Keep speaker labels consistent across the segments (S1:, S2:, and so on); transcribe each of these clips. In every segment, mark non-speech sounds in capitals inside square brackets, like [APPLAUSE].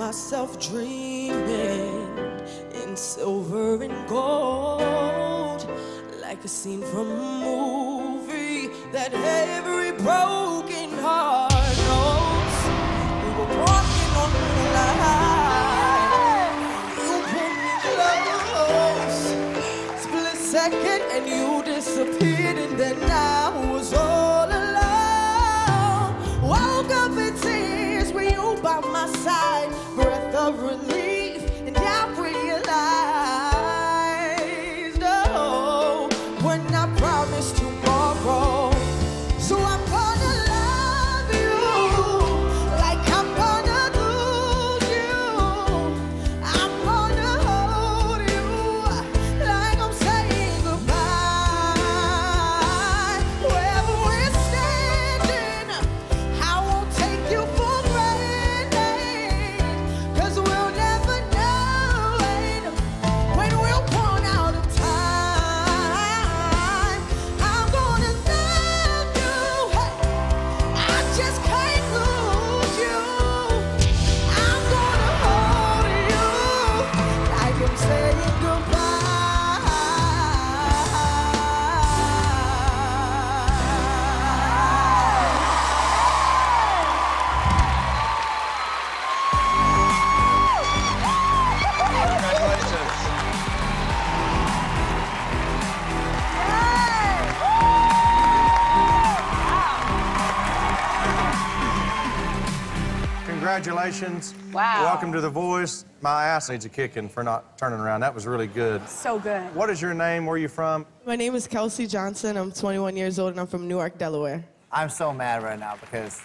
S1: myself dreaming in silver and gold, like a scene from a movie that every broken heart knows. We were walking on moonlight. You pulled me close, split second, and you disappeared, and then I was all my side, breath of relief, and I
S2: Congratulations.
S3: Wow.
S2: Welcome to The Voice. My ass needs a kicking for not turning around. That was really good.
S3: So good.
S2: What is your name? Where are you from?
S1: My name is Kelsea Johnson. I'm 21 years old and I'm from Newark, Delaware.
S4: I'm so mad right now because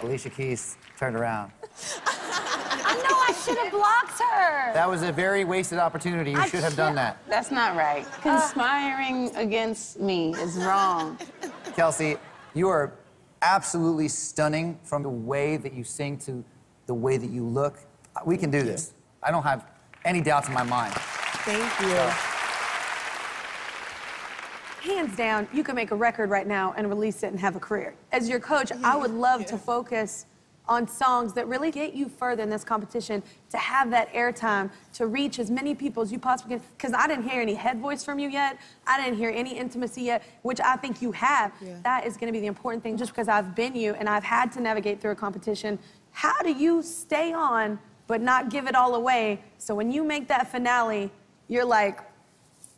S4: Alicia Keys turned around. [LAUGHS]
S3: I know I should have blocked her.
S4: That was a very wasted opportunity. You
S3: I
S4: should have done that.
S5: That's not right. Conspiring against me is wrong.
S4: Kelsea, you are absolutely stunning from the way that you sing to the way that you look. We can do this. I don't have any doubts in my mind.
S1: Thank you.
S3: Hands down, you can make a record right now and release it and have a career. As your coach, I would love to focus on songs that really get you further in this competition, to have that airtime, to reach as many people as you possibly can. Because I didn't hear any head voice from you yet. I didn't hear any intimacy yet, which I think you have.
S1: Yeah.
S3: That is going to be the important thing. Just because I've been you and I've had to navigate through a competition, how do you stay on but not give it all away? So when you make that finale, you're like,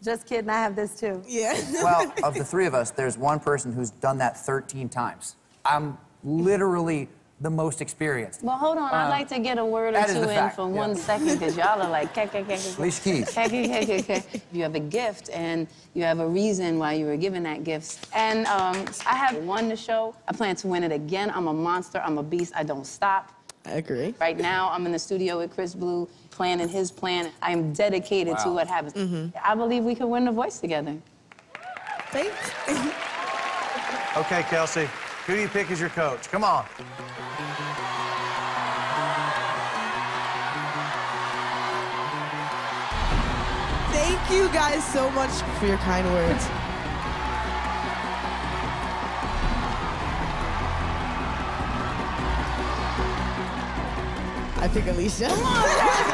S3: just kidding, I have this too.
S1: Yeah. [LAUGHS]
S4: Well, of the three of us, there's one person who's done that 13 times. I'm literally the most experienced.
S5: Well, hold on. I'd like to get a word or two in for
S4: yeah.
S5: one second because y'all are like, "Kek, kek, kek, kek,
S4: Alicia Keys.
S5: kek, kek, kek, kek, kek." You have a gift and you have a reason why you were given that gift. And um, I have won the show. I plan to win it again. I'm a monster. I'm a beast. I don't stop.
S1: I agree.
S5: Right now, I'm in the studio with Chris Blue, planning his plan. I am dedicated to what happens. I believe we can win the voice together.
S1: Thanks. [LAUGHS]
S2: Okay, Kelsea. Who do you pick as your coach? Come on.
S1: Thank you guys so much for your kind words. I pick Alicia.